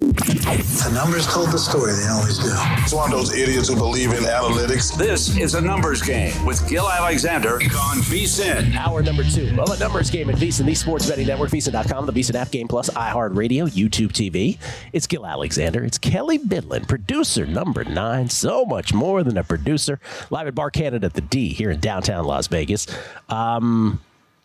The numbers told the story. They always do. It's one of those idiots who believe in analytics. This is a numbers game with Gill Alexander on VSIN. Hour number two of a numbers game at VSIN, the Sports Betting Network, VSIN.com, the VSIN app, Game Plus, iHeartRadio, YouTube TV. It's Gill Alexander. It's Kelley Bydlon, producer number nine. So much more than a producer. Live at Bar Canada at the D here in downtown Las Vegas. Um,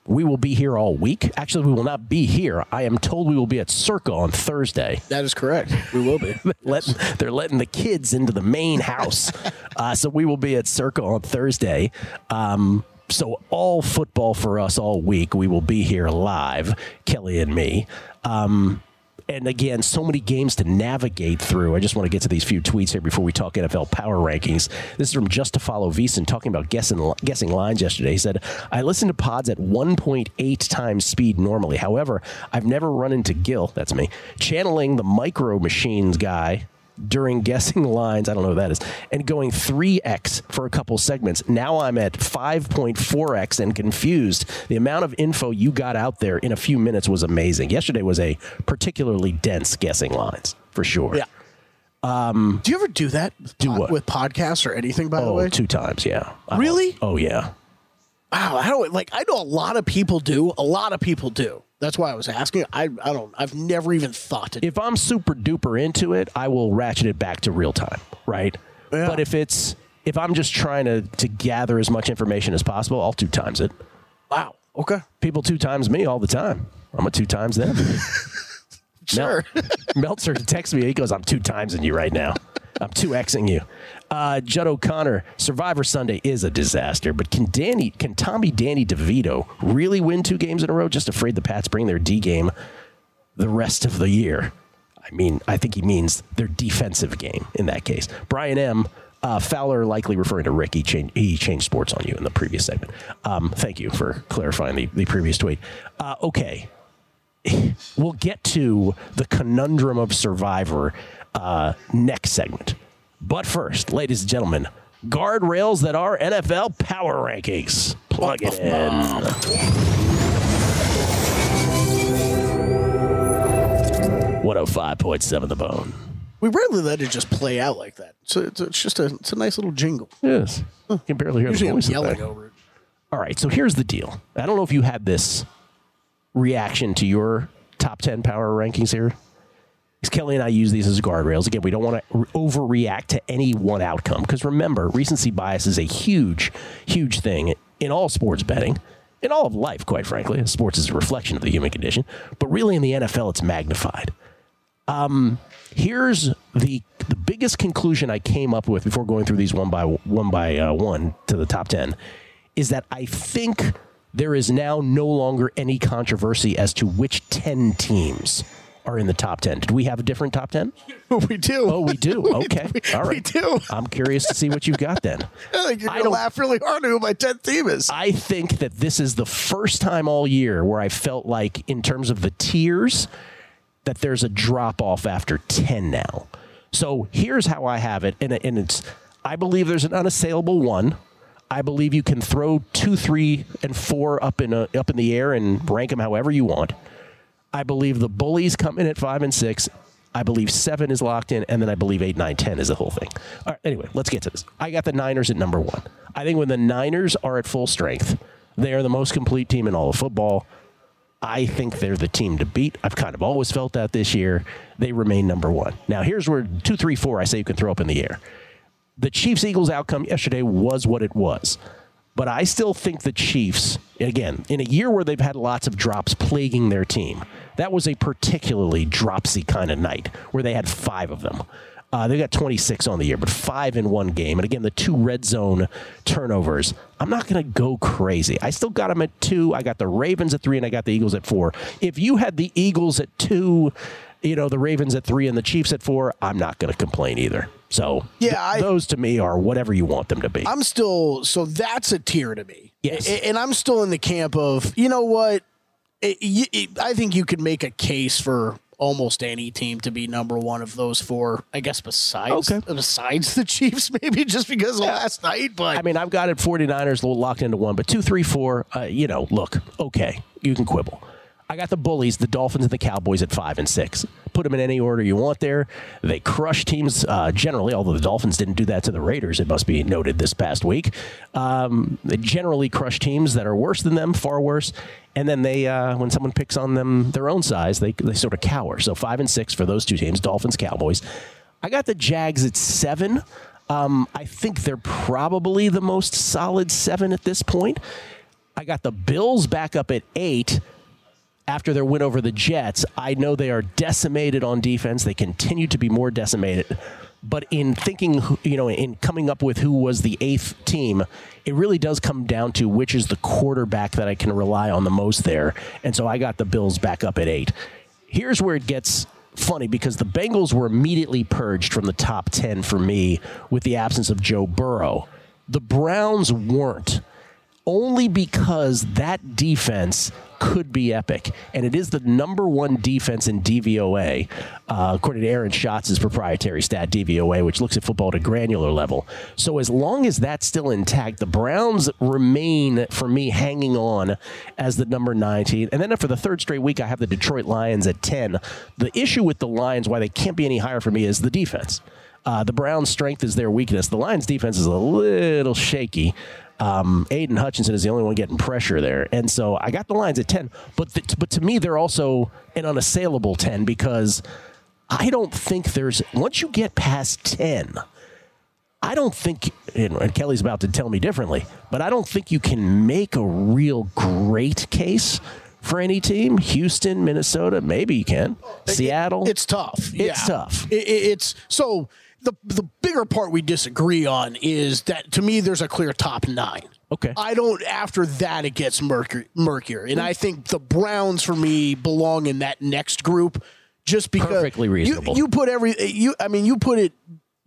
we will be here all week. Actually, we will not be here. I am told we will be at Circa on Thursday. That is correct. We will be. letting, they're letting the kids into the main house. uh, so we will be at Circa on Thursday. Um, so all football for us all week. We will be here live, Kelley and me. Um, and again, so many games to navigate through. I just want to get to these few tweets here before we talk NFL power rankings. This is from Just to Follow Veasan talking about guessing guessing lines yesterday. He said, "I listen to pods at 1.8 times speed normally. However, I've never run into Gill. That's me channeling the Micro Machines guy." During guessing lines, I don't know what that is, and going 3x for a couple segments. Now I'm at 5.4x and confused. The amount of info you got out there in a few minutes was amazing. Yesterday was a particularly dense guessing lines, for sure. Yeah. Um, do you ever do that? Do what? with podcasts or anything? By oh, the way, two times, yeah. I Really? Oh, yeah. wow, I don't like. I know a lot of people do. A lot of people do. That's why I was asking. I I don't. I've never even thought to. If I'm super duper into it, I will ratchet it back to real time, right? Yeah. But if it's if I'm just trying to to gather as much information as possible, I'll two times it. wow. Okay. People two times me all the time. I'm a two times them. Sure. Meltzer texts me. He goes, "I'm two times in you right now. I'm two xing you." Uh, Judd O'Connor, Survivor Sunday is a disaster, but can Danny, can Tommy Danny DeVito really win two games in a row? Just afraid the Pats bring their D game the rest of the year. I mean, I think he means their defensive game in that case. Brian M. Uh, Fowler likely referring to Rick. He changed, he changed sports on you in the previous segment. Um, thank you for clarifying the, the previous tweet. Uh, okay. We'll get to the conundrum of Survivor uh, next segment. But first, ladies and gentlemen, guardrails that are NFL power rankings. Plug it in. 105.7 The Bone. We rarely let it just play out like that. So it's, it's just a it's a nice little jingle. Yes. You can barely hear Usually the voice. yelling over it. All right, so here's the deal. I don't know if you had this reaction to your top 10 power rankings here. Kelley and I use these as guardrails. Again, we don't want to overreact to any one outcome. Because remember, recency bias is a huge, huge thing in all sports betting, in all of life, quite frankly. Sports is a reflection of the human condition. But really, in the NFL, it's magnified. Um, here's the the biggest conclusion I came up with before going through these one by one by uh, one to the top ten is that I think there is now no longer any controversy as to which ten teams are in the top ten. Did we have a different top ten? we do. Oh, we do. Okay, all we do. I'm curious to see what you've got then. I think you're gonna laugh really hard at who my tenth team is. I think that this is the first time all year where I felt like, in terms of the tiers, that there's a drop off after 10 now. So here's how I have it. And, and it's, I believe there's an unassailable one. I believe you can throw two, three, and four up in, a, up in the air and rank them however you want. I believe the bullies come in at five and six. I believe seven is locked in, and then I believe eight, nine, ten is the whole thing. All right, anyway, let's get to this. I got the Niners at number one. I think when the Niners are at full strength, they are the most complete team in all of football. I think they're the team to beat. I've kind of always felt that this year. They remain number one. Now, here's where two, three, four I say you can throw up in the air. The Chiefs Eagles outcome yesterday was what it was. But I still think the Chiefs, again, in a year where they've had lots of drops plaguing their team, that was a particularly dropsy kind of night where they had five of them. Uh, they got 26 on the year, but five in one game. And again, the two red zone turnovers. I'm not going to go crazy. I still got them at two. I got the Ravens at three, and I got the Eagles at four. If you had the Eagles at two, you know, the Ravens at three and the Chiefs at four, I'm not going to complain either. So Yeah, I- those to me are whatever you want them to be. I'm still so that's a tier to me. Yes. And I'm still in the camp of you know what, It- it- I think you could make a case for almost any team to be number one of those four. I guess besides Okay. besides the Chiefs, maybe just because of last night. But I mean, I've got it 49ers locked into one, but two, three, four, uh, you know, look, okay, you can quibble. I got the bullies, the Dolphins and the Cowboys at five and six. Put them in any order you want there. They crush teams uh, generally, although the Dolphins didn't do that to the Raiders, it must be noted this past week. Um, they generally crush teams that are worse than them, far worse. And then they, uh, when someone picks on them their own size, they, they sort of cower. So five and six for those two teams, Dolphins, Cowboys. I got the Jags at seven. Um, I think they're probably the most solid seven at this point. I got the Bills back up at eight after their win over the Jets. I know they are decimated on defense. They continue to be more decimated. But in thinking, you know, in coming up with who was the eighth team, it really does come down to which is the quarterback that I can rely on the most there. And so I got the Bills back up at eight. Here's where it gets funny because the Bengals were immediately purged from the top 10 for me with the absence of Joe Burrow. The Browns weren't only because that defense could be epic. And it is the number one defense in DVOA, uh, according to Aaron Schatz' proprietary stat, DVOA, which looks at football at a granular level. So as long as that's still intact, the Browns remain, for me, hanging on as the number 19. And then for the third straight week, I have the Detroit Lions at 10. The issue with the Lions, why they can't be any higher for me, is the defense. Uh, the Browns' strength is their weakness. The Lions' defense is a little shaky. Um, Aidan Hutchinson is the only one getting pressure there, and so I got the Lions at ten. But th- but to me, they're also an unassailable ten because I don't think there's once you get past ten. I don't think, and Kelley's about to tell me differently, but I don't think you can make a real great case for any team. Houston, Minnesota, maybe you can. Seattle, It's tough. It's Yeah. tough. It, it- it's so the the bigger part we disagree on is that to me there's a clear top nine. Okay. I don't. After that, it gets murkier, murkier, and I think the Browns for me belong in that next group, just because Perfectly you- reasonable. You, put every you. I mean, you put it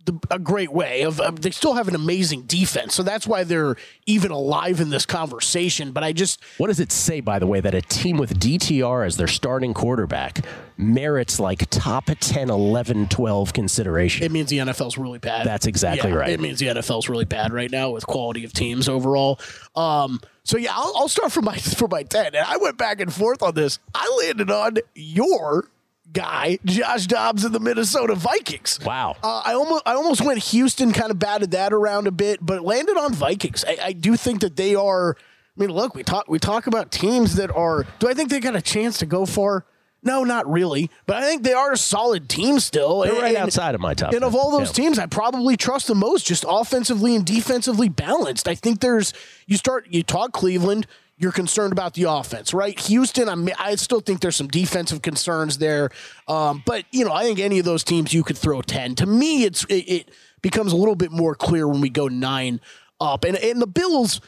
the, a great way of, of they still have an amazing defense, so that's why they're even alive in this conversation. But I just What does it say, by the way, that a team with DTR as their starting quarterback merits like top 10, 11, 12 consideration? it means the NFL's really bad. That's exactly Yeah, right. It means the NFL's really bad right now with quality of teams overall. Um, so yeah, I'll, I'll start from my for my ten, and I went back and forth on this. I landed on your guy, Josh Dobbs of the Minnesota Vikings. Wow. Uh, I almost I almost went Houston, kind of batted that around a bit, but landed on Vikings. I, I do think that they are. I mean, look, we talk we talk about teams that are. Do I think they got a chance to go far? No, not really. But I think they are a solid team still. They're right And- outside of my top And of all those Yeah. teams, I probably trust the most, just offensively and defensively balanced. I think there's you start you talk Cleveland. You're concerned about the offense, right? Houston, I'm, I still think there's some defensive concerns there, um, but you know, I think any of those teams you could throw ten. To me, it's it, it becomes a little bit more clear when we go nine up, and and the Bills.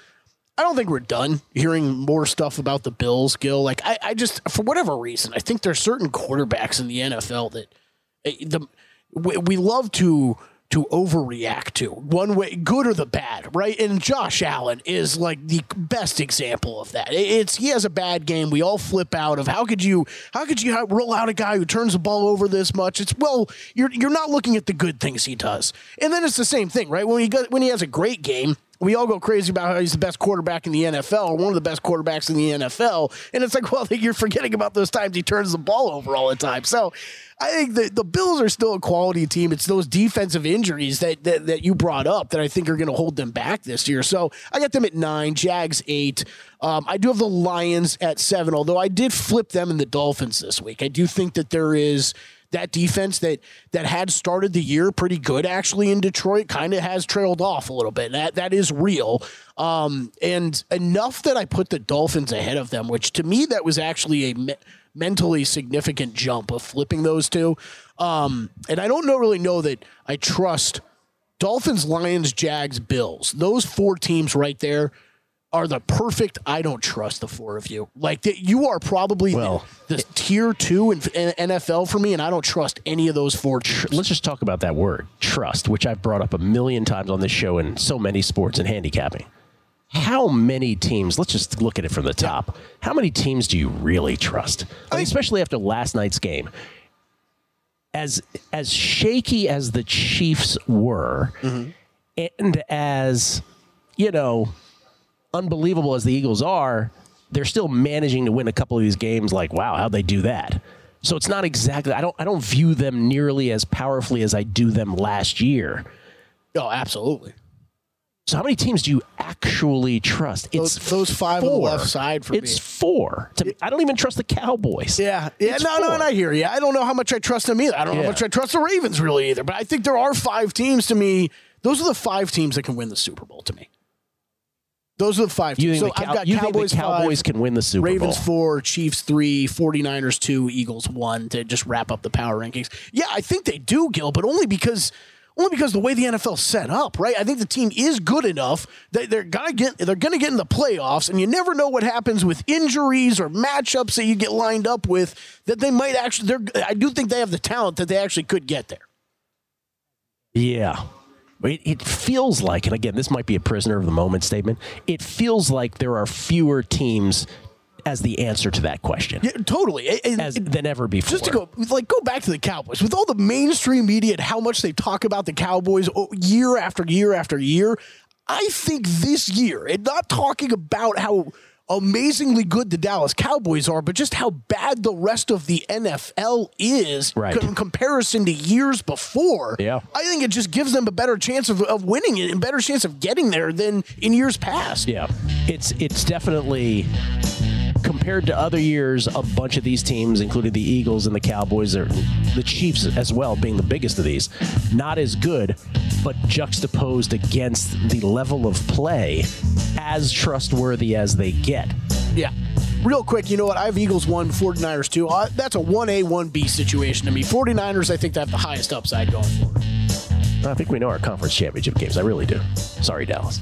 I don't think we're done hearing more stuff about the Bills, Gill. Like I, I just for whatever reason, I think there's certain quarterbacks in the NFL that eh, the we, we love to to overreact to one way, good or the bad, right? And Josh Allen is like the best example of that. It's he has a bad game. We all flip out of how could you how could you roll out a guy who turns the ball over this much? It's well, you're you're not looking at the good things he does. And then it's the same thing, right? When he got when he has a great game, we all go crazy about how he's the best quarterback in the NFL or one of the best quarterbacks in the NFL. And it's like, well, you're forgetting about those times he turns the ball over all the time. So I think the, the Bills are still a quality team. It's those defensive injuries that, that, that you brought up that I think are going to hold them back this year. So I got them at nine, Jags eight. Um, I do have the Lions at seven, although I did flip them in the Dolphins this week. I do think that there is that defense that that had started the year pretty good actually in Detroit kind of has trailed off a little bit. That that is real. Um, and enough that I put the Dolphins ahead of them, which to me that was actually a me- mentally significant jump of flipping those two. Um, and I don't know really know that I trust Dolphins, Lions, Jags, Bills. Those four teams right there are the perfect. I don't trust the four of you. Like you are probably Well, the, the tier two in, in NFL for me, and I don't trust any of those four. Teams. Let's just talk about that word, trust, which I've brought up a million times on this show in so many sports and handicapping. How many teams, let's just look at it from the top. How many teams do you really trust? I mean, especially after last night's game. As as shaky as the Chiefs were, mm-hmm. and as you know, unbelievable as the Eagles are, they're still managing to win a couple of these games. Like, wow, how'd they do that? So it's not exactly. I don't. I don't view them nearly as powerfully as I do them last year. Oh, absolutely. So how many teams do you actually trust? Those- It's those five on the left side for me. it's four. To I don't even trust the Cowboys. Yeah, yeah, It's no, no, and I hear you. I don't know how much I trust them either. I don't know how much I trust the Ravens really either. But I think there are five teams to me. Those are the five teams that can win the Super Bowl to me. Those are the five You teams. think, so the, Cow- I've got you Cowboys, think the Cowboys five, can win the Super Bowl. Ravens Bowl? four, Chiefs three, 49ers two, Eagles one to just wrap up the power rankings. Yeah, I think they do, Gill, but only because only because the way the NFL's set up, right? I think the team is good enough that they're gonna get they're gonna get in the playoffs, and you never know what happens with injuries or matchups that you get lined up with that they might actually. They're I do think they have the talent that they actually could get there. Yeah. It, it feels like, and again, this might be a prisoner of the moment statement. It feels like there are fewer teams as the answer to that question Yeah, totally. And- and- as than ever before. just to go like go back to the Cowboys with all the mainstream media and how much they talk about the Cowboys oh, year after year after year. I think this year, and not talking about how amazingly good the Dallas Cowboys are, but just how bad the rest of the NFL is Right. in comparison to years before. Yeah. I think it just gives them a better chance of, of winning it and better chance of getting there than in years past. Yeah, it's it's definitely compared to other years. A bunch of these teams, including the Eagles and the Cowboys, or the Chiefs as well, being the biggest of these, not as good, but juxtaposed against the level of play, as trustworthy as they get. Yeah. Real quick, you know what? I have Eagles 1, 49ers 2. Uh, that's a 1A, 1B situation to me. 49ers, I think they have the highest upside going forward. I think we know our conference championship games. I really do. Sorry, Dallas.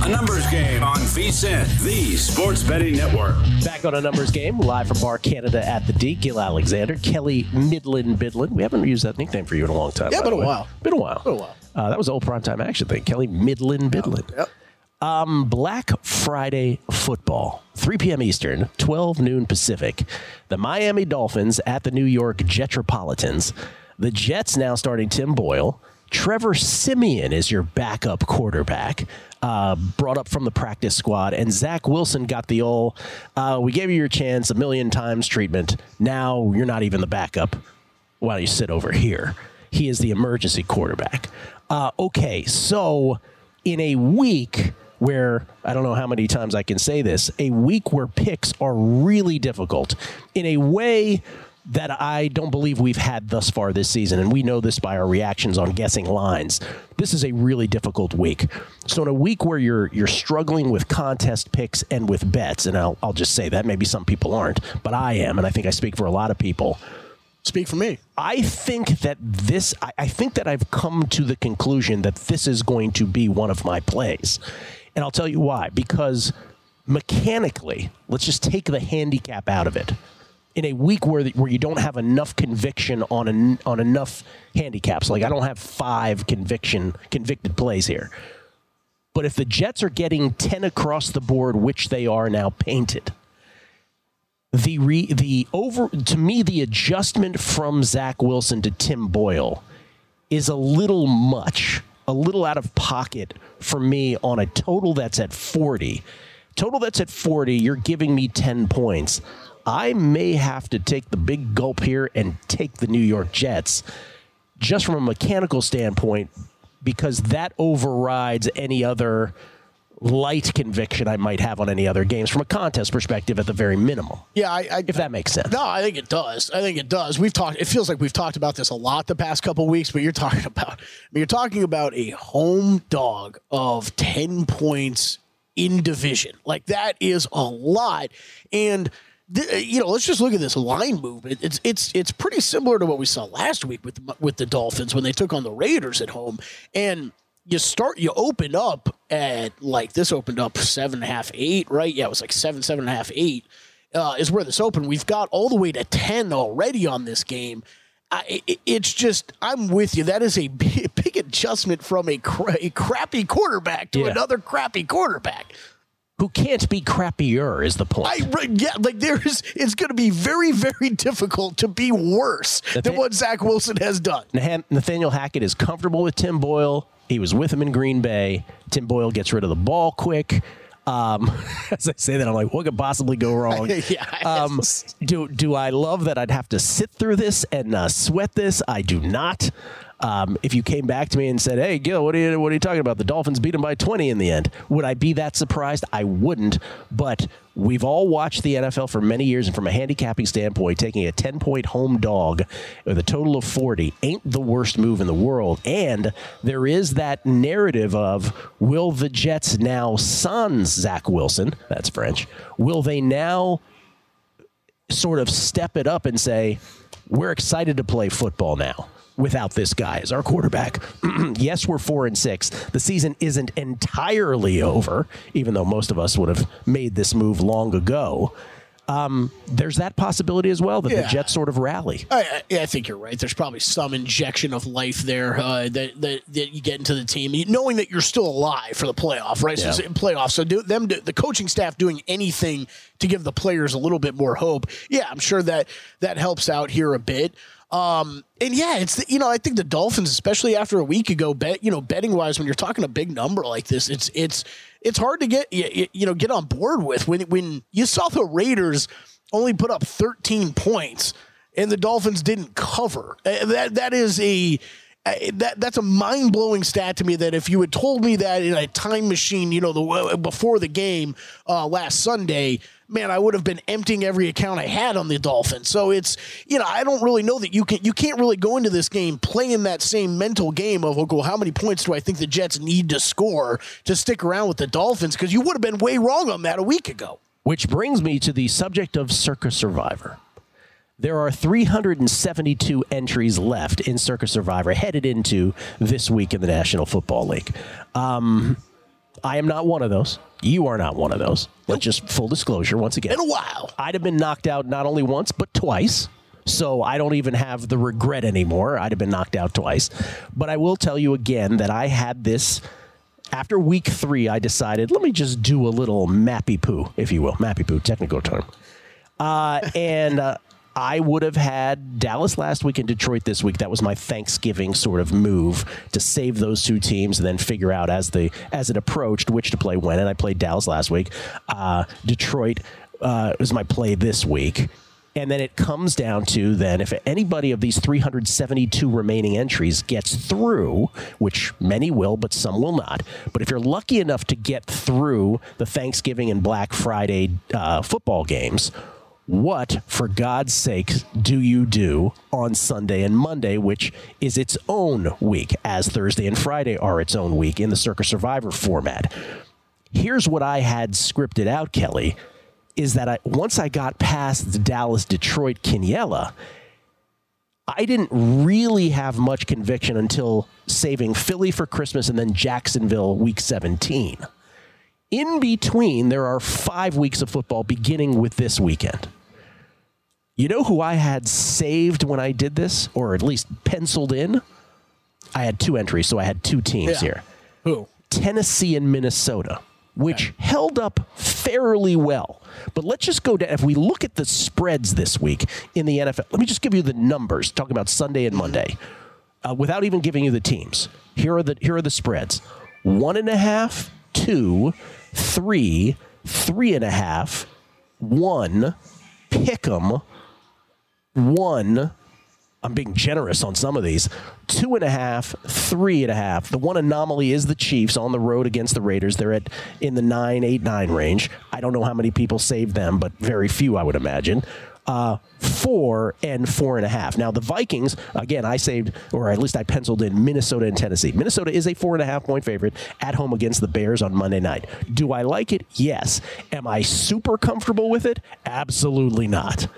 A numbers game on VSIN, the sports betting network. Back on a numbers game, live from Bar Canada at the D. Gill Alexander, Kelley Midland Bydlon. We haven't used that nickname for you in a long time. Yeah, by been a way. while. Been a while. Been a while. Uh, that was the old primetime action thing. Kelley Midland Bydlon. Yep. Um, Black Friday football, 3 p.m. Eastern, 12 noon Pacific. The Miami Dolphins at the New York Jetropolitans. The Jets now starting Tim Boyle. Trevor Siemian is your backup quarterback, uh, brought up from the practice squad, and Zach Wilson got the old. Uh, we gave you your chance a million times treatment. Now you're not even the backup. Why don't you sit over here? He is the emergency quarterback. Uh, okay, so in a week where I don't know how many times I can say this, a week where picks are really difficult in a way that I don't believe we've had thus far this season, and we know this by our reactions on guessing lines. This is a really difficult week. So in a week where you're you're struggling with contest picks and with bets, and I'll I'll just say that maybe some people aren't, but I am, and I think I speak for a lot of people. Speak for me. I think that this, I, I think that I've come to the conclusion that this is going to be one of my plays. And I'll tell you why. Because mechanically, let's just take the handicap out of it. In a week where, where you don't have enough conviction on an, on enough handicaps, like I don't have five conviction convicted plays here. But if the Jets are getting 10 across the board, which they are now painted, the re, the over to me the adjustment from Zach Wilson to Tim Boyle is a little much, a little out of pocket for me on a total that's at 40. Total that's at 40, you're giving me 10 points. I may have to take the big gulp here and take the New York Jets just from a mechanical standpoint because that overrides any other light conviction I might have on any other games from a contest perspective at the very minimum. Yeah, I, I, if that makes sense. No, I think it does. I think it does. We've talked. It feels like we've talked about this a lot the past couple weeks, but you're talking about. I mean, you're talking about a home dog of ten points in division. Like that is a lot, and. You know, let's just look at this line movement. It's it's it's pretty similar to what we saw last week with with the Dolphins when they took on the Raiders at home, and you start you open up at like this opened up seven and a half eight right? Yeah it was like seven seven and a half eight uh, is where this opened. We've got all the way to 10 already on this game. I, it, it's just i'm with you. That is a big, big adjustment from a, cra- a crappy quarterback to Yeah. another crappy quarterback Who can't be crappier is the point. I yeah, like there's it's going to be very very difficult to be worse than what Zach Wilson has done. Nathaniel Hackett is comfortable with Tim Boyle. He was with him in Green Bay. Tim Boyle gets rid of the ball quick. Um, as I say that, I'm like, what could possibly go wrong? Yeah, Um, do do I love that I'd have to sit through this and uh, sweat this? I do not. Um, if you came back to me and said, "Hey, Gill, what are you what are you talking about? The Dolphins beat them by 20 in the end," would I be that surprised? I wouldn't. But we've all watched the NFL for many years, and from a handicapping standpoint, taking a 10 point home dog with a total of 40 ain't the worst move in the world. And there is that narrative of will the Jets now sons Zach Wilson? That's French. Will they now? sort of step it up and say, we're excited to play football now without this guy as our quarterback. yes, we're four and six. The season isn't entirely over, even though most of us would have made this move long ago. Um, there's that possibility as well that the Yeah. Jets sort of rally. I, I- I think you're right. There's probably some injection of life there uh, that, that that you get into the team, knowing that you're still alive for the playoff, right? So Yeah. it's in playoffs. So do, them, the coaching staff doing anything to give the players a little bit more hope. Yeah, I'm sure that that helps out here a bit. Um, and yeah, it's the, you know I think the Dolphins, especially after a week ago, bet you know betting wise, when you're talking a big number like this, it's it's it's hard to get you, know get on board with when when you saw the Raiders only put up 13 points and the Dolphins didn't cover. Uh, That that is a uh, that that's a mind blowing stat to me. That if you had told me that in a time machine, you know, the before the game uh, last Sunday, man, I would have been emptying every account I had on the Dolphins. So it's you know, I don't really know that you can you can't really go into this game playing that same mental game of okay, well, how many points do I think the Jets need to score to stick around with the Dolphins? Because you would have been way wrong on that a week ago. Which brings me to the subject of Circa Survivor. There are 372 entries left in Circa Survivor headed into this week in the National Football League. Um, I am not one of those. You are not one of those. Let's just full disclosure once again. In a while. I'd have been knocked out not only once, but twice. So I don't even have the regret anymore. I'd have been knocked out twice. But I will tell you again that I had this. After week three, I decided, let me just do a little mappy poo, if you will. Mappy poo, technical term. Uh, and uh, I would have had Dallas last week and Detroit this week. That was my Thanksgiving sort of move to save those two teams and then figure out as the as it approached which to play when. And I played Dallas last week. Uh, Detroit uh, was my play this week. And then it comes down to then if anybody of these 372 remaining entries gets through, which many will, but some will not. But if you're lucky enough to get through the Thanksgiving and Black Friday uh, football games, what, for God's sake, do you do on Sunday and Monday, which is its own week, as Thursday and Friday are its own week in the Circa Survivor format? Here's what I had scripted out, Kelley is that I once I got past the Dallas Detroit Quiniela, I didn't really have much conviction until saving Philly for Christmas and then Jacksonville week 17. In between, there are five weeks of football beginning with this weekend. You know who I had saved when I did this, or at least penciled in? I had two entries, so I had two teams Yeah. here. Who? Tennessee and Minnesota, which held up fairly well. But let's just go down. If we look at the spreads this week in the NFL, let me just give you the numbers. Talking about Sunday and Monday, uh, without even giving you the teams. Here are the here are the spreads: one and a half, two, three, three and a half, one, pick 'em, one. I'm being generous on some of these. Two and a half, three and a half. The one anomaly is the Chiefs on the road against the Raiders. They're at in the nine, eight, nine range. I don't know how many people saved them, but very few, I would imagine. Uh, four and four and a half. Now the Vikings, again, I saved, or at least I penciled in Minnesota and Tennessee. Minnesota is a four and a half point favorite at home against the Bears on Monday night. Do I like it? Yes. Am I super comfortable with it? Absolutely not.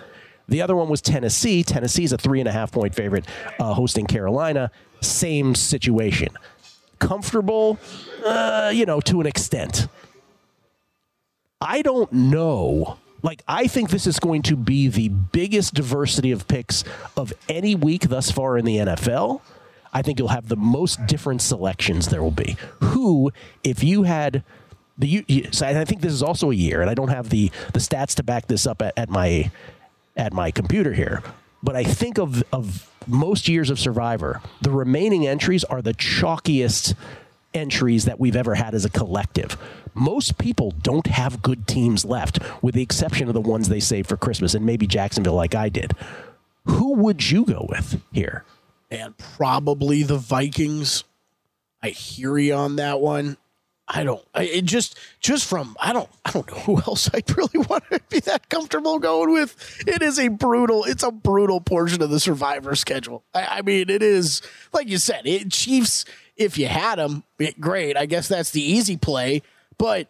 The other one was Tennessee. Tennessee's a three and a half point favorite uh, hosting Carolina. Same situation. Comfortable, uh, you know, to an extent. I don't know. Like, I think this is going to be the biggest diversity of picks of any week thus far in the NFL. I think you'll have the most different selections there will be. Who, if you had the, so I think this is also a year, and I don't have the the stats to back this up at, at my at my computer here. But I think of of most years of Survivor, the remaining entries are the chalkiest entries that we've ever had as a collective. Most people don't have good teams left, with the exception of the ones they saved for Christmas and maybe Jacksonville, like I did. Who would you go with here? and probably the Vikings. I hear you on that one. I don't. I, it just just from I don't I don't know who else I'd really want to be that comfortable going with. It is a brutal. It's a brutal portion of the Survivor schedule. I, I mean, it is like you said. It Chiefs. If you had them, it, great. I guess that's the easy play. But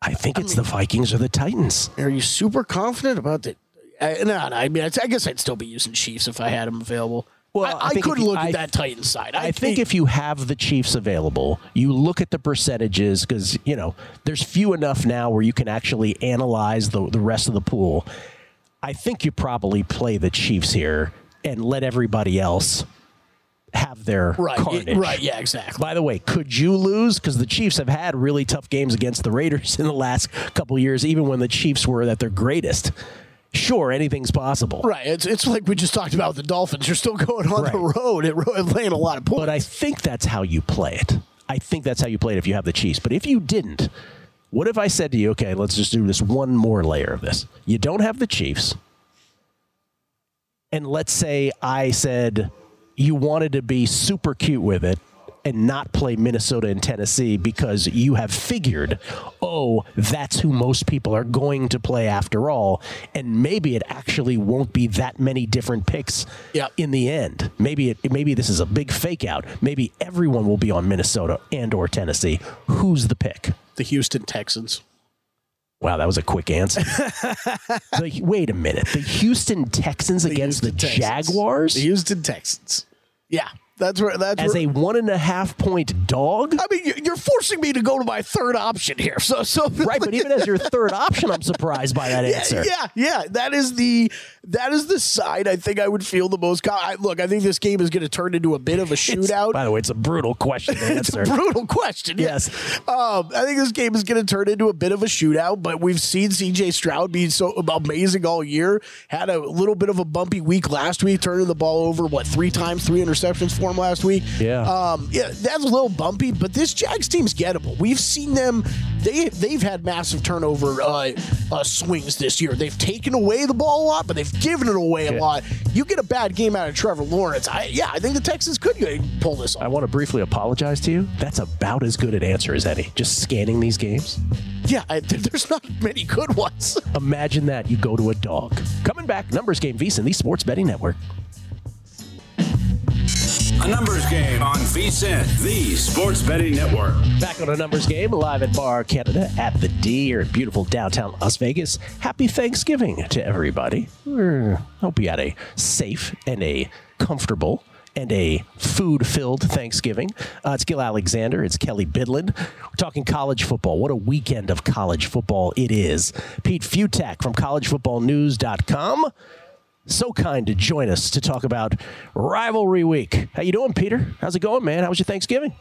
I think it's the Vikings or the Titans. are you super confident about that? I, uh, no, no, I mean, I guess I'd still be using Chiefs if I had them available. Well, I, I I, could you- look I- at that Titans side. I think if you have the Chiefs available, you look at the percentages because you know there's few enough now where you can actually analyze the the rest of the pool. I think you probably play the Chiefs here and let everybody else have their right, carnage. right, yeah, exactly. By the way, could you lose? Because the Chiefs have had really tough games against the Raiders in the last couple years, even when the Chiefs were at their greatest. Sure, anything's possible. Right. It's it's like we just talked about with the Dolphins. You're still going on the road and ro- and laying a lot of points. But I think that's how you play it. I think that's how you play it if you have the Chiefs. But if you didn't, what if I said to you, okay, let's just do this one more layer of this? You don't have the Chiefs. And let's say I said you wanted to be super cute with it and not play Minnesota and Tennessee because you have figured, oh, that's who most people are going to play after all. And maybe it actually won't be that many different picks Yep. in the end. Maybe it maybe this is a big fake out. Maybe everyone will be on Minnesota and or Tennessee. Who's the pick? the Houston Texans. Wow, that was a quick answer. The- wait a minute. The Houston Texans against the Texans. Jaguars The Houston Texans. Yeah, that's where that's as where, a one and a half point dog? I mean, you- you're forcing me to go to my third option here. So, so Right, but even as your third option, I'm surprised by that answer. Yeah, yeah, that is the that is the side I think I would feel the most. I, look, I think this game is going to turn into a bit of a shootout. By the way, it's a brutal question to It's a answer. brutal question. Yes. Um, I think this game is going to turn into a bit of a shootout, but we've seen CJ Stroud be so amazing all year. Had a little bit of a bumpy week last week, turning the ball over, what, three times, three interceptions for him last week? Yeah. Um, yeah, that's a little bumpy, but this Jags team's gettable. We've seen them they they've had massive turnover uh, uh, swings this year. They've taken away the ball a lot, but they've given it away a lot. You get a bad game out of Trevor Lawrence. I, yeah, I think the Texans could pull this off. I want to briefly apologize to you. That's about as good an answer as any. Just scanning these games. Yeah, I, there's not many good ones. Imagine that you go to a dog. Coming back, numbers game VSIN, the Sports Betting Network. A numbers game on VSIN, the Sports Betting Network. Back on a numbers game, live at Bar Canada at the D here in beautiful downtown Las Vegas. Happy Thanksgiving to everybody. Hope you had a safe and a comfortable and a food filled Thanksgiving. Uh, it's Gill Alexander. It's Kelley Bydlon. We're talking college football. What a weekend of college football it is. Pete Fiutak from collegefootballnews.com so kind to join us to talk about rivalry week. How you doing, Peter? How's it going, man? How was your Thanksgiving?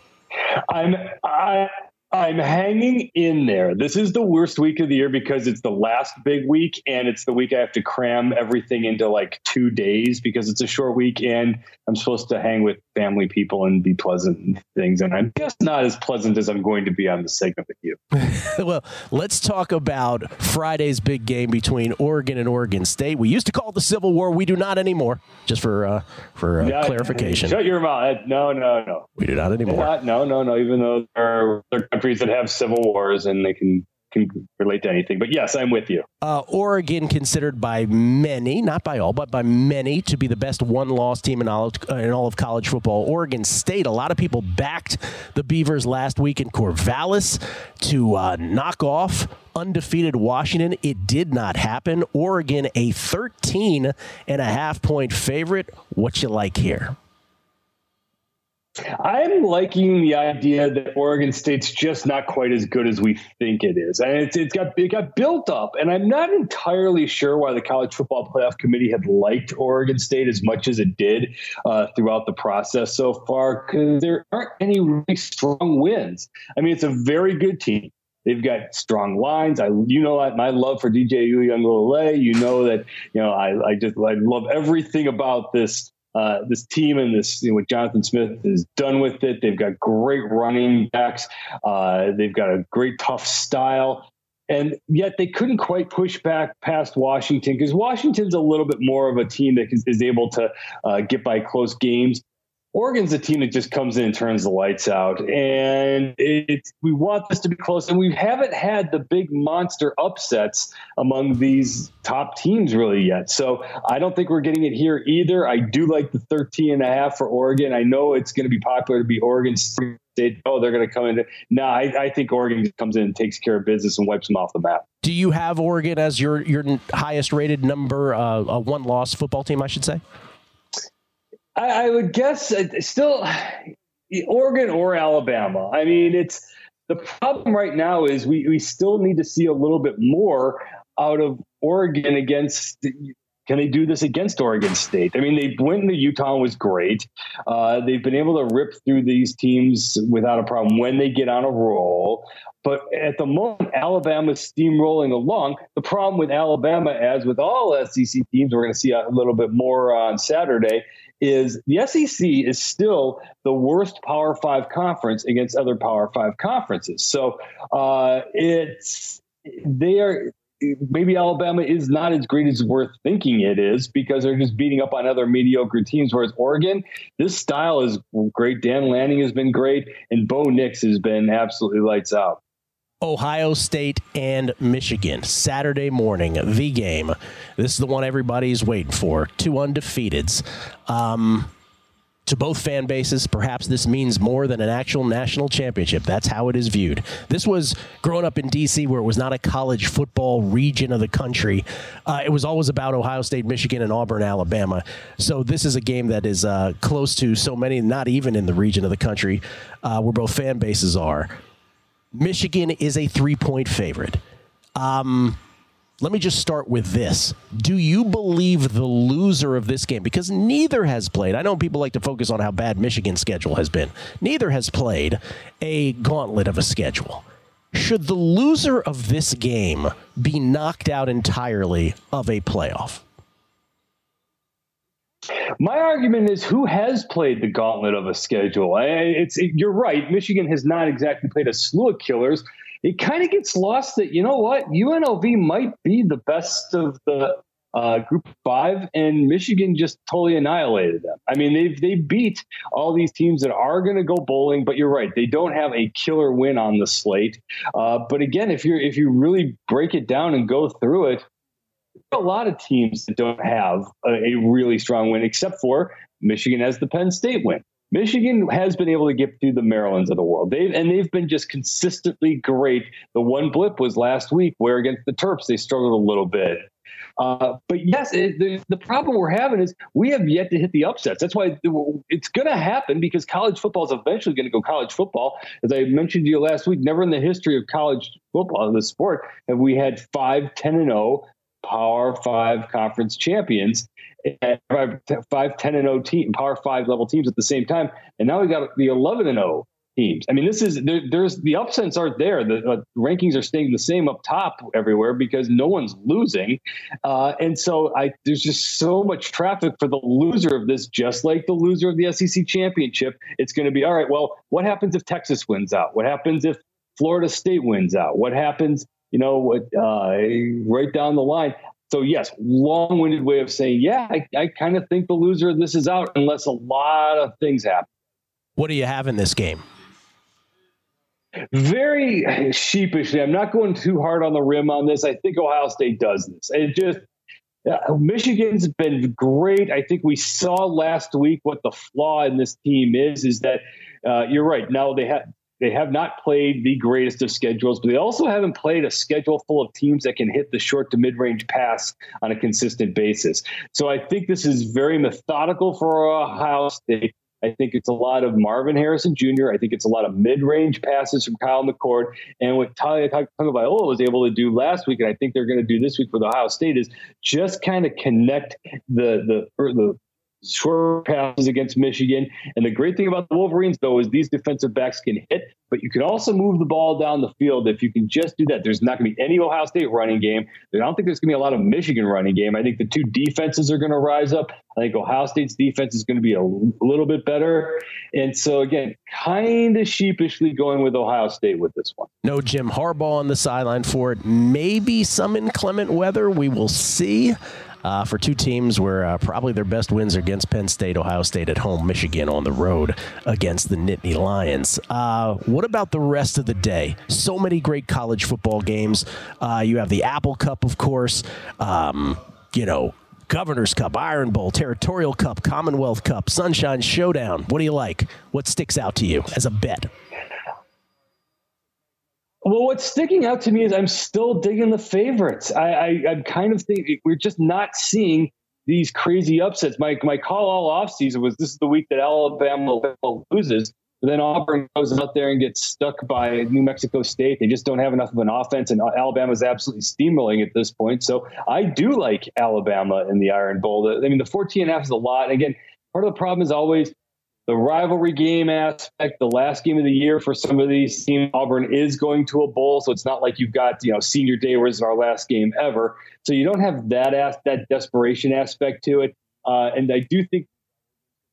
I'm I I'm hanging in there. This is the worst week of the year because it's the last big week and it's the week I have to cram everything into like two days because it's a short week and I'm supposed to hang with family people and be pleasant and things. And I'm just not as pleasant as I'm going to be on the segment with you. well, let's talk about Friday's big game between Oregon and Oregon State. We used to call it the Civil War. We do not anymore. Just for uh, for uh, yeah, clarification. Shut your mouth. No, no, no. We do not anymore. Not, no, no, no. Even though there are countries that have civil wars and they can can relate to anything. But yes, I'm with you. Uh, Oregon considered by many, not by all, but by many, to be the best one-loss team in all, of, in all of college football. Oregon State. A lot of people backed the Beavers last week in Corvallis to uh, knock off undefeated Washington. It did not happen. Oregon, a 13 and a half point favorite. What you like here? I'm liking the idea that Oregon State's just not quite as good as we think it is, and it's, it's got it got built up. And I'm not entirely sure why the College Football Playoff Committee had liked Oregon State as much as it did uh, throughout the process so far, because there aren't any really strong wins. I mean, it's a very good team. They've got strong lines. I, you know, my love for DJ Uiagalelei. You know that, you know, I, I just I love everything about this uh, this team and this you know, what Jonathan Smith is done with it. They've got great running backs. Uh, they've got a great tough style. And yet they couldn't quite push back past Washington because Washington's a little bit more of a team that is, is able to uh, get by close games. Oregon's a team that just comes in and turns the lights out, and it's we want this to be close, and we haven't had the big monster upsets among these top teams really yet. So I don't think we're getting it here either. I do like the 13 and a half for Oregon. I know it's going to be popular to be Oregon State. Oh, they're going to come in. No, I, I think Oregon comes in and takes care of business and wipes them off the map. Do you have Oregon as your your highest rated number, uh, a one loss football team? I should say. I, I would guess uh, still Oregon or Alabama. I mean, it's the problem right now is we, we still need to see a little bit more out of Oregon against. Can they do this against Oregon State? I mean, they went into Utah and was great. Uh, they've been able to rip through these teams without a problem when they get on a roll. But at the moment, Alabama's steamrolling along. The problem with Alabama, as with all SEC teams, we're going to see a little bit more on Saturday, is the SEC is still the worst Power Five conference against other Power Five conferences. So uh, it's they are maybe Alabama is not as great as worth thinking it is because they're just beating up on other mediocre teams. Whereas Oregon, this style is great. Dan Lanning has been great, and Bo Nix has been absolutely lights out. Ohio State and Michigan. Saturday morning, the game. This is the one everybody's waiting for. Two undefeateds. Um, to both fan bases, perhaps this means more than an actual national championship. That's how it is viewed. This was growing up in D.C., where it was not a college football region of the country. Uh, it was always about Ohio State, Michigan, and Auburn, Alabama. So this is a game that is uh, close to so many, not even in the region of the country, uh, where both fan bases are. Michigan is a three point favorite. Um, let me just start with this. Do you believe the loser of this game, because neither has played, I know people like to focus on how bad Michigan's schedule has been, neither has played a gauntlet of a schedule. Should the loser of this game be knocked out entirely of a playoff? My argument is who has played the gauntlet of a schedule. It's it, you're right. Michigan has not exactly played a slew of killers. it kind of gets lost that you know what UNLV might be the best of the uh, Group Five, and Michigan just totally annihilated them. I mean, they've they beat all these teams that are going to go bowling, but you're right, they don't have a killer win on the slate. Uh, but again, if you're if you really break it down and go through it, a lot of teams that don't have a, a really strong win, except for Michigan has the Penn State win. Michigan has been able to get through the Marylands of the world. They've and they've been just consistently great. The one blip was last week, where against the Terps they struggled a little bit. Uh, but yes, it, the, the problem we're having is we have yet to hit the upsets. That's why it's going to happen because college football is eventually going to go college football. As I mentioned to you last week, never in the history of college football, the sport, have we had five 10 and 0 Power Five conference champions, five, five 10 and 0 team, Power Five level teams at the same time. And now we got the 11 and 0 teams. I mean, this is there, there's the upsets aren't there. The uh, rankings are staying the same up top everywhere because no one's losing, uh, and so I there's just so much traffic for the loser of this, just like the loser of the SEC championship. It's going to be all right. Well, what happens if Texas wins out? What happens if Florida State wins out? What happens? You know, uh, right down the line. So yes, long-winded way of saying, yeah, I, I kind of think the loser of this is out unless a lot of things happen. What do you have in this game? very sheepishly, I'm not going too hard on the rim on this. I think Ohio State does this. It just uh, Michigan's been great. I think we saw last week what the flaw in this team is. Is that uh, you're right. Now they have they have not played the greatest of schedules, but they also haven't played a schedule full of teams that can hit the short to mid range pass on a consistent basis. So I think this is very methodical for Ohio State. I think it's a lot of Marvin Harrison Jr. I think it's a lot of mid-range passes from Kyle McCord. And what Taulia Tagovailoa was able to do last week, and I think they're going to do this week with Ohio State, is just kind of connect the the the short passes against Michigan. And the great thing about the Wolverines, though, is these defensive backs can hit, but you can also move the ball down the field if you can just do that. There's not going to be any Ohio State running game. I don't think there's going to be a lot of Michigan running game. I think the two defenses are going to rise up. I think Ohio State's defense is going to be a little bit better. And so, again, kind of sheepishly going with Ohio State with this one. No Jim Harbaugh on the sideline for it. Maybe some inclement weather. We will see uh, for two teams where uh, probably their best wins are against Penn State, Ohio State at home, Michigan on the road against the Nittany Lions. Uh, what about the rest of the day? So many great college football games. Uh, you have the Apple Cup, of course. Um, you know, Governor's Cup, Iron Bowl, Territorial Cup, Commonwealth Cup, Sunshine Showdown. What do you like? What sticks out to you as a bet? Well, what's sticking out to me is I'm still digging the favorites. I, I am kind of thinking we're just not seeing these crazy upsets. My my call all offseason was this is the week that Alabama loses. Then Auburn goes out there and gets stuck by New Mexico State. They just don't have enough of an offense, and Alabama's absolutely steamrolling at this point. So I do like Alabama in the Iron Bowl. I mean, the 14 and a half is a lot. Again, part of the problem is always the rivalry game aspect, the last game of the year for some of these teams, Auburn is going to a bowl, so it's not like you've got you know senior day it's our last game ever. So you don't have that as, that desperation aspect to it. Uh, and I do think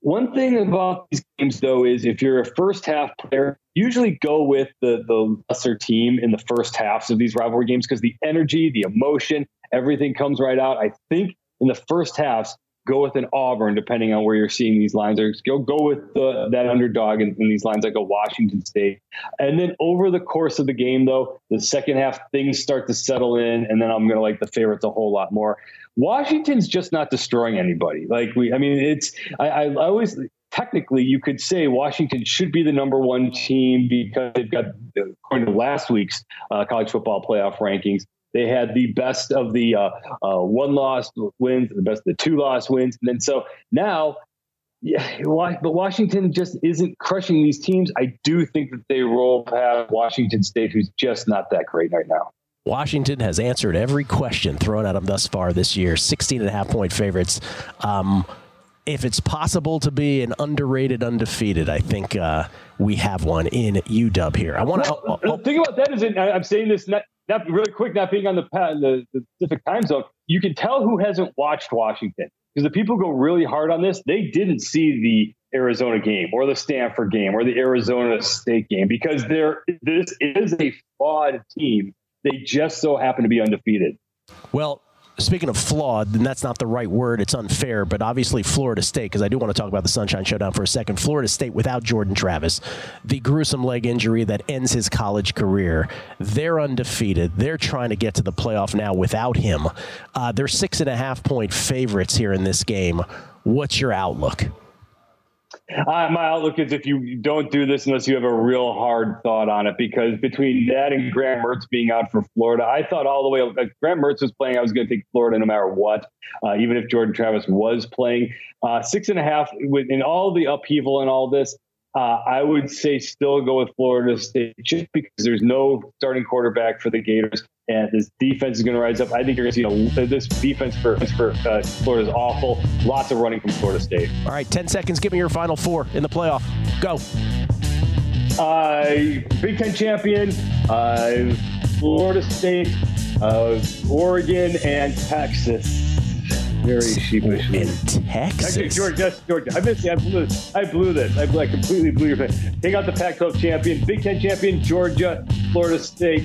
one thing about these games though is if you're a first half player, usually go with the the lesser team in the first halves of these rivalry games because the energy, the emotion, everything comes right out. I think in the first halves go with an Auburn, depending on where you're seeing these lines, or go go with the, that underdog in, in, these lines, like a Washington State. And then over the course of the game, though, the second half things start to settle in, and then I'm going to like the favorites a whole lot more. Washington's just not destroying anybody. Like we, I mean, it's I, I always technically you could say Washington should be the number one team because they've got, according to last week's uh, college football playoff rankings, they had the best of the uh, uh, one loss wins, the best of the two loss wins, and then so now, yeah, but Washington just isn't crushing these teams. I do think that they roll past Washington State, who's just not that great right now. Washington has answered every question thrown at them thus far this year. 16 and a half point favorites. Um, if it's possible to be an underrated undefeated, I think uh, we have one in UW here. I want to. Well, oh, oh, think about that. Is it? I'm saying this not not really quick, not being on the, the, the Pacific time zone, you can tell who hasn't watched Washington because the people go really hard on this. They didn't see the Arizona game or the Stanford game or the Arizona State game because there this is a flawed team. They just so happen to be undefeated. Well, speaking of flawed, and that's not the right word, it's unfair, but obviously Florida State, because I do want to talk about the Sunshine Showdown for a second. Florida State without Jordan Travis, the gruesome leg injury that ends his college career, they're undefeated. They're trying to get to the playoff now without him. Uh, they're six and a half point favorites here in this game. What's your outlook? Uh, my outlook is if you don't do this unless you have a real hard thought on it, because between that and Graham Mertz being out for Florida, I thought all the way like Graham Mertz was playing, I was going to take Florida no matter what, uh, even if Jordan Travis was playing. Uh, six and a half with in all the upheaval and all this. Uh, I would say still go with Florida State just because there's no starting quarterback for the Gators, and this defense is going to rise up. I think you're going to see a, this defense for for uh, Florida is awful. Lots of running from Florida State. All right, ten seconds. Give me your final four in the playoff. Go. Uh, Big Ten champion, uh, Florida State, Oregon, and Texas very sheepishly. In Texas. Actually, Georgia, Georgia. I missed it. I blew this. I blew this. I, I completely blew your face. Take out the Pac-12 champion, Big Ten champion, Georgia, Florida State.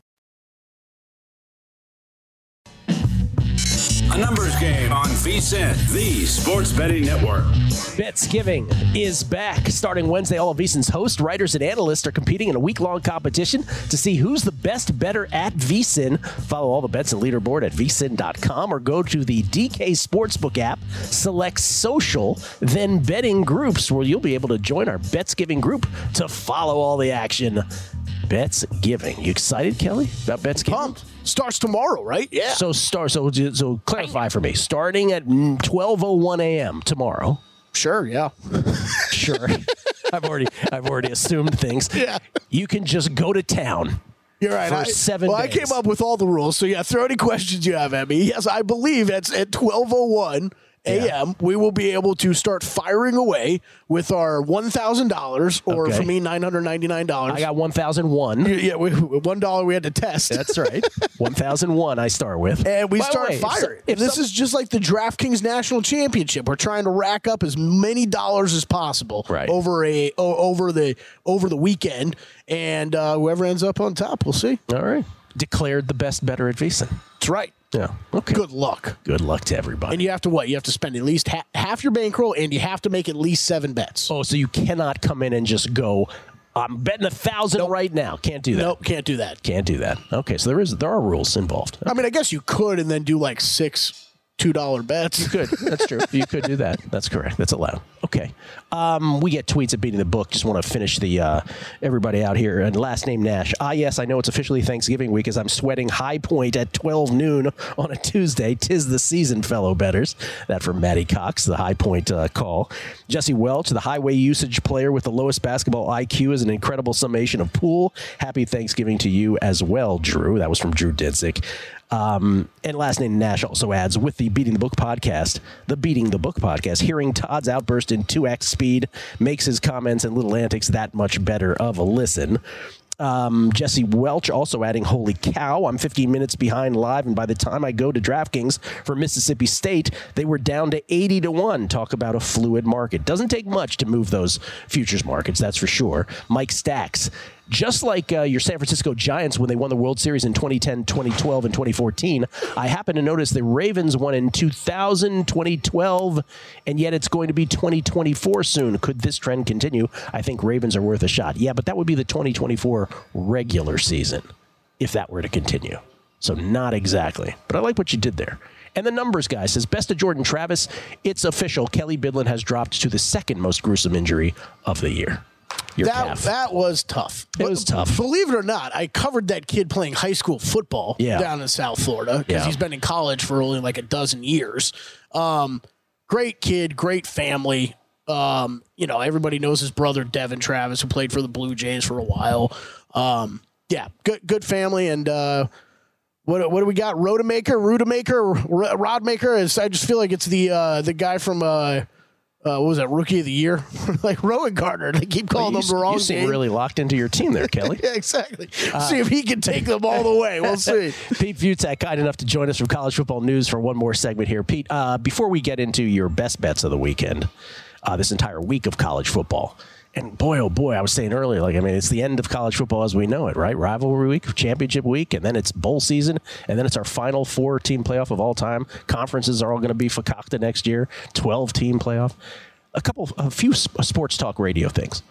A numbers game on VSIN, the sports betting network. Bets Giving is back. Starting Wednesday, all of VSIN's hosts, writers, and analysts are competing in a week long competition to see who's the best better at VSIN. Follow all the bets and leaderboard at VSIN.com or go to the DK Sportsbook app, select social, then betting groups, where you'll be able to join our Bets Giving group to follow all the action. Bets Giving. You excited, Kelley, about Bets Giving? Pumped. Starts tomorrow, right? Yeah. So start. So so clarify for me. Starting at twelve oh one a.m. tomorrow. Sure. Yeah. Sure. I've already I've already assumed things. Yeah. You can just go to town. You're right. For I, seven well, I came up with all the rules. So yeah, throw any questions you have at me. Yes, I believe it's at twelve oh one a.m. We will be able to start firing away with our one thousand dollars, or Okay. for me nine hundred ninety nine dollars. I got one thousand one. yeah, we, one dollar we had to test. That's right. one thousand one. I start with. And we By start way, if firing. if this some- is just like the DraftKings National Championship. We're trying to rack up as many dollars as possible Right. over a over the over the weekend, and uh, whoever ends up on top, we'll see. all right. Declared the best better at VSIN. That's right. Yeah. Okay. Good luck. Good luck to everybody. And you have to what? You have to spend at least ha- half your bankroll, and you have to make at least seven bets. oh, so you cannot come in and just go. I'm betting a thousand right now. Can't do that. Nope, can't do that. Can't do that. Okay, so there is there are rules involved. I mean, I guess you could, and then do like six two dollar bets. Good. That's true. You could do that. That's correct. That's allowed. Okay. Um, we get tweets at beating the book. Just want to finish the uh, everybody out here. And last name Nash. Ah, yes, I know it's officially Thanksgiving week as I'm sweating high point at 12 noon on a Tuesday. Tis the season, fellow betters. That from Matty Cox, the high point uh, call. Jesse Welch, the highway usage player with the lowest basketball IQ, is an incredible summation of pool. Happy Thanksgiving to you as well, Drew. That was from Drew Didzik. Um, and last name Nash also adds with the Beating the Book podcast, the Beating the Book podcast, hearing Todd's outburst in 2x speed makes his comments and little antics that much better of a listen. Um, Jesse Welch also adding, Holy cow, I'm 15 minutes behind live, and by the time I go to DraftKings for Mississippi State, they were down to 80 to 1. Talk about a fluid market. Doesn't take much to move those futures markets, that's for sure. Mike Stacks. Just like uh, your San Francisco Giants when they won the World Series in 2010, 2012, and 2014, I happen to notice the Ravens won in 2000, 2012, and yet it's going to be 2024 soon. Could this trend continue? I think Ravens are worth a shot. Yeah, but that would be the 2024 regular season if that were to continue. So not exactly. But I like what you did there. And the numbers guy says best of Jordan Travis. It's official. Kelley Bydlon has dropped to the second most gruesome injury of the year. Your that calf. that was tough. It was tough. Believe it or not, I covered that kid playing high school football Yeah. down in South Florida because Yeah. he's been in college for only like a dozen years. Um, great kid, great family. Um, you know, everybody knows his brother Devon Travis, who played for the Blue Jays for a while. Um, yeah, good good family and. Uh, what, what do we got? Rodemaker, Rudemaker, R- Rodmaker. Is I just feel like it's the uh, the guy from uh, uh, what was that Rookie of the Year? like Rowengartner. They keep calling you, him the wrong you seem name. really locked into your team there, Kelley. yeah, exactly. see if he can take them all the way. We'll see. Pete Fiutak, kind enough to join us from College Football News for one more segment here. Pete, uh, before we get into your best bets of the weekend, uh, this entire week of college football, and boy, oh boy, I was saying earlier, like, I mean, it's the end of college football as we know it, right? Rivalry week, championship week, and then it's bowl season, and then it's our final four team playoff of all time. Conferences are all going to be fakakta next year, 12 team playoff. A couple, a few sports talk radio things.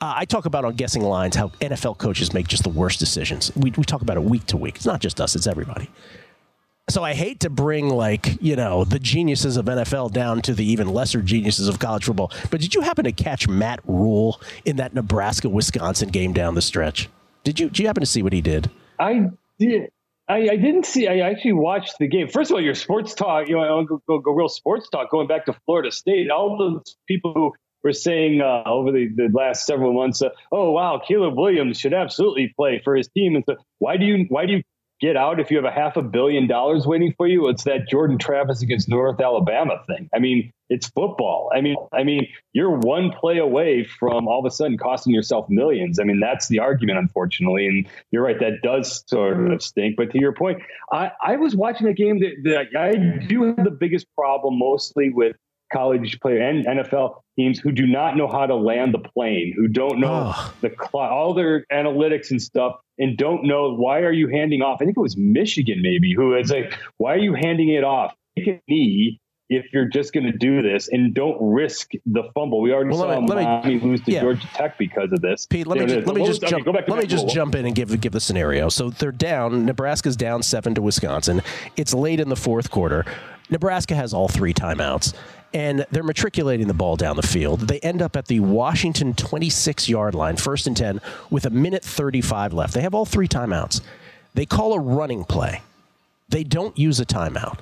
Uh, I talk about on guessing lines how NFL coaches make just the worst decisions. We, we talk about it week to week. It's not just us; it's everybody. So I hate to bring like you know the geniuses of NFL down to the even lesser geniuses of college football. But did you happen to catch Matt Rhule in that Nebraska Wisconsin game down the stretch? Did you? Did you happen to see what he did? I did. I, I didn't see. I actually watched the game. First of all, your sports talk. You know, go, go, go real sports talk. Going back to Florida State, all those people who were saying uh, over the, the last several months, uh, "Oh wow, Caleb Williams should absolutely play for his team." And so, why do you why do you get out if you have a half a billion dollars waiting for you? It's that Jordan Travis against North Alabama thing. I mean, it's football. I mean, I mean, you're one play away from all of a sudden costing yourself millions. I mean, that's the argument, unfortunately. And you're right, that does sort of stink. But to your point, I, I was watching a game that, that I do have the biggest problem mostly with college player and NFL teams who do not know how to land the plane, who don't know Oh. the all their analytics and stuff, and don't know why are you handing off. I think it was Michigan maybe who is like, why are you handing it off? Take a knee if you're just going to do this, and don't risk the fumble. We already Well, saw let me- let me- lose to yeah. Georgia Tech because of this. Pete, let me just, let me just okay, jump. to Let me just jump in and give give the scenario. So they're down. Nebraska's down seven to Wisconsin. It's late in the fourth quarter. Nebraska has all three timeouts, and they're matriculating the ball down the field. They end up at the Washington 26 yard line, first and ten, with a minute 35 left. They have all three timeouts. They call a running play. They don't use a timeout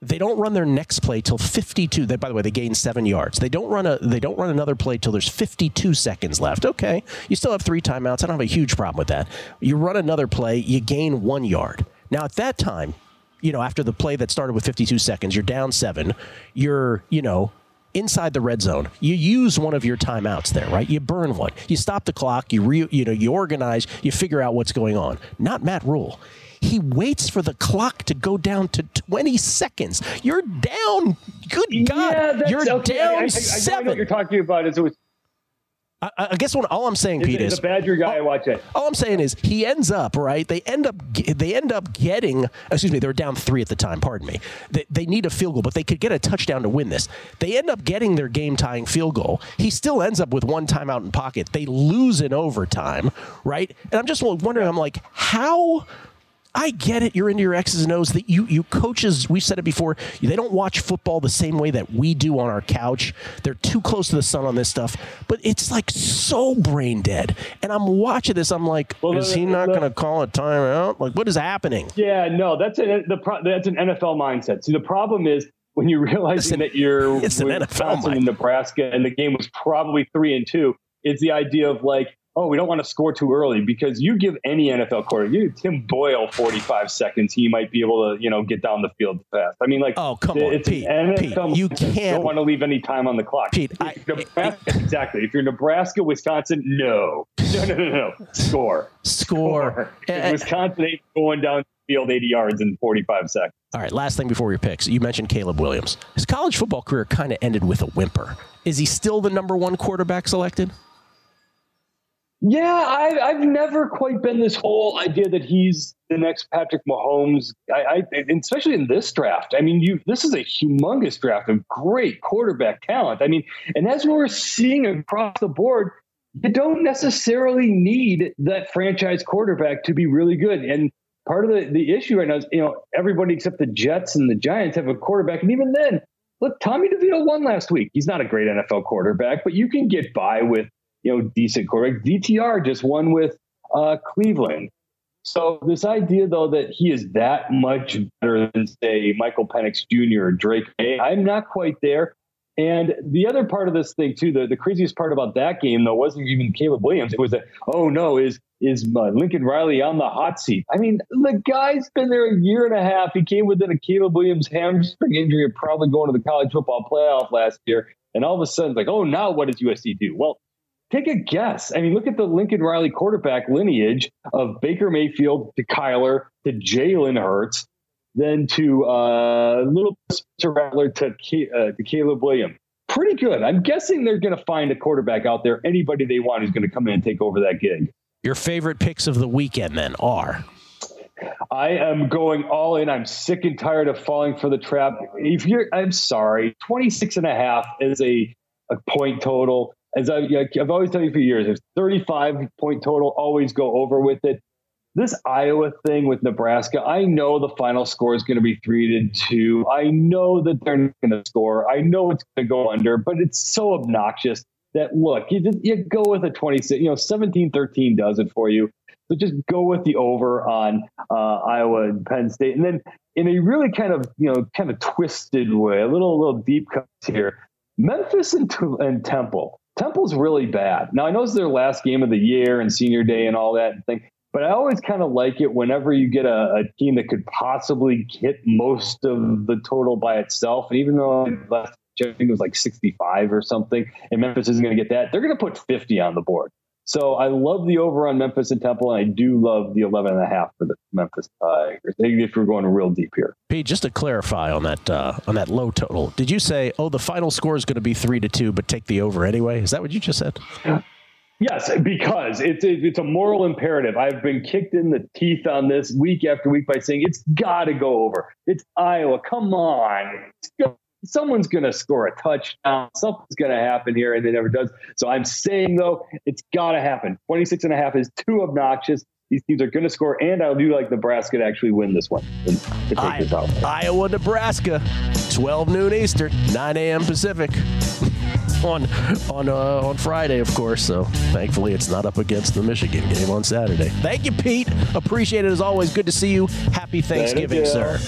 they don't run their next play till 52 they, by the way they gain seven yards they don't run a they don't run another play till there's 52 seconds left okay you still have three timeouts i don't have a huge problem with that you run another play you gain one yard now at that time you know after the play that started with 52 seconds you're down seven you're you know inside the red zone you use one of your timeouts there right you burn one you stop the clock you re, you know you organize you figure out what's going on not matt rhule he waits for the clock to go down to 20 seconds. You're down. Good God. Yeah, You're okay. down I, I, I, know what seven. you're talking about is it was I, I guess what all I'm saying, Pete, is a Badger guy. I watch it. all I'm saying is he ends up right. They end up they end up getting. Excuse me, they were down three at the time. Pardon me. They, they need a field goal, but they could get a touchdown to win this. They end up getting their game tying field goal. He still ends up with one timeout in pocket. They lose in overtime, right? And I'm just wondering. I'm like, how? I get it. You're into your X's and O's. That you you coaches. We've said it before. They don't watch football the same way that we do on our couch. They're too close to the sun on this stuff. But it's like so brain dead. And I'm watching this. I'm like, Well, is he not going to call a timeout? Like, what is happening? Yeah, no, that's a, the pro, that's an NFL mindset. See, the problem is when you realize that you're it's an NFL Wisconsin and Nebraska, and the game was probably three and two. It's the idea of like, oh, we don't want to score too early because you give any NFL quarterback, you Tim Boyle 45 seconds, he might be able to, you know, get down the field fast. I mean, like, Oh, come on, Pete, Pete, you can't- don't want to leave any time on the clock. Pete, I- Nebraska, exactly. If you're Nebraska, Wisconsin, no, no, no, no, no, score. Score. Eh. Wisconsin ain't going down the field 80 yards in 45 seconds. All right, last thing before your picks. You mentioned Caleb Williams. His college football career kind of ended with a whimper. Is he still the number one quarterback selected? Yeah, I, I've never quite been this whole idea that he's the next Patrick Mahomes. I, I especially in this draft. I mean, you this is a humongous draft of great quarterback talent. I mean, and as we're seeing across the board, you don't necessarily need that franchise quarterback to be really good. And part of the, the issue right now is, you know, everybody except the Jets and the Giants have a quarterback. And even then, look, Tommy DeVito won last week. He's not a great NFL quarterback, but you can get by with you know, decent quarterback. DTR just won with uh, Cleveland. So this idea, though, that he is that much better than, say, Michael Penix Jr. or Drake Maye, I'm not quite there. And the other part of this thing, too, the, the craziest part about that game, though, wasn't even Caleb Williams. It was that, oh no, is is uh, Lincoln Riley on the hot seat? I mean, the guy's been there a year and a half. He came within a Caleb Williams hamstring injury of probably going to the college football playoff last year. And all of a sudden, like, oh, now what does USC do? Well, Take a guess. I mean, look at the Lincoln Riley quarterback lineage of Baker Mayfield to Kyler to Jalen Hurts, then to uh, little Spencer Rattler to, uh, to Caleb Williams. Pretty good. I'm guessing they're going to find a quarterback out there, anybody they want who's going to come in and take over that gig. Your favorite picks of the weekend then are? I am going all in. I'm sick and tired of falling for the trap. If you're, I'm sorry, 26 and a half is a, a point total as I, have always told you for years, there's 35 point total, always go over with it. This Iowa thing with Nebraska, I know the final score is going to be three to two. I know that they're not going to score. I know it's going to go under, but it's so obnoxious that look, you just you go with a 26, you know, 17 13 does it for you. So just go with the over on uh, Iowa and Penn State. And then in a really kind of, you know, kind of twisted way, a little, little deep cuts here, Memphis and, and Temple. Temple's really bad. Now I know it's their last game of the year and senior day and all that thing, but I always kind of like it whenever you get a, a, team that could possibly hit most of the total by itself. And even though I think it was like 65 or something, and Memphis isn't going to get that, they're going to put 50 on the board. So I love the over on Memphis and Temple, and I do love the 11 and a half for the Memphis Tigers. If we're going real deep here, Pete, just to clarify on that uh, on that low total, did you say, oh, the final score is going to be three to two, but take the over anyway? Is that what you just said? Yes, because it's a, it's a moral imperative. I've been kicked in the teeth on this week after week by saying it's got to go over. It's Iowa. Come on someone's going to score a touchdown. Something's going to happen here, and it never does. So I'm saying, though, it's got to happen. 26 and a half is too obnoxious. These teams are going to score, and I do like Nebraska to actually win this one. I, Iowa, Nebraska, 12 noon Eastern, 9 a.m. Pacific. on on uh, on Friday, of course. So thankfully, it's not up against the Michigan game on Saturday. Thank you, Pete. Appreciate it as always. Good to see you. Happy Thanksgiving, sir.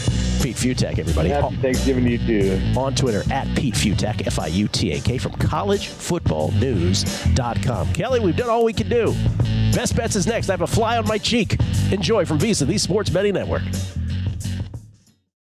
Pete Fiutak, everybody. Happy Thanksgiving to you too. On Twitter at Pete Fiutak, F I U T A K from collegefootballnews.com. Kelley, we've done all we can do. Best bets is next. I have a fly on my cheek. Enjoy from VSIN, the Sports Betting Network.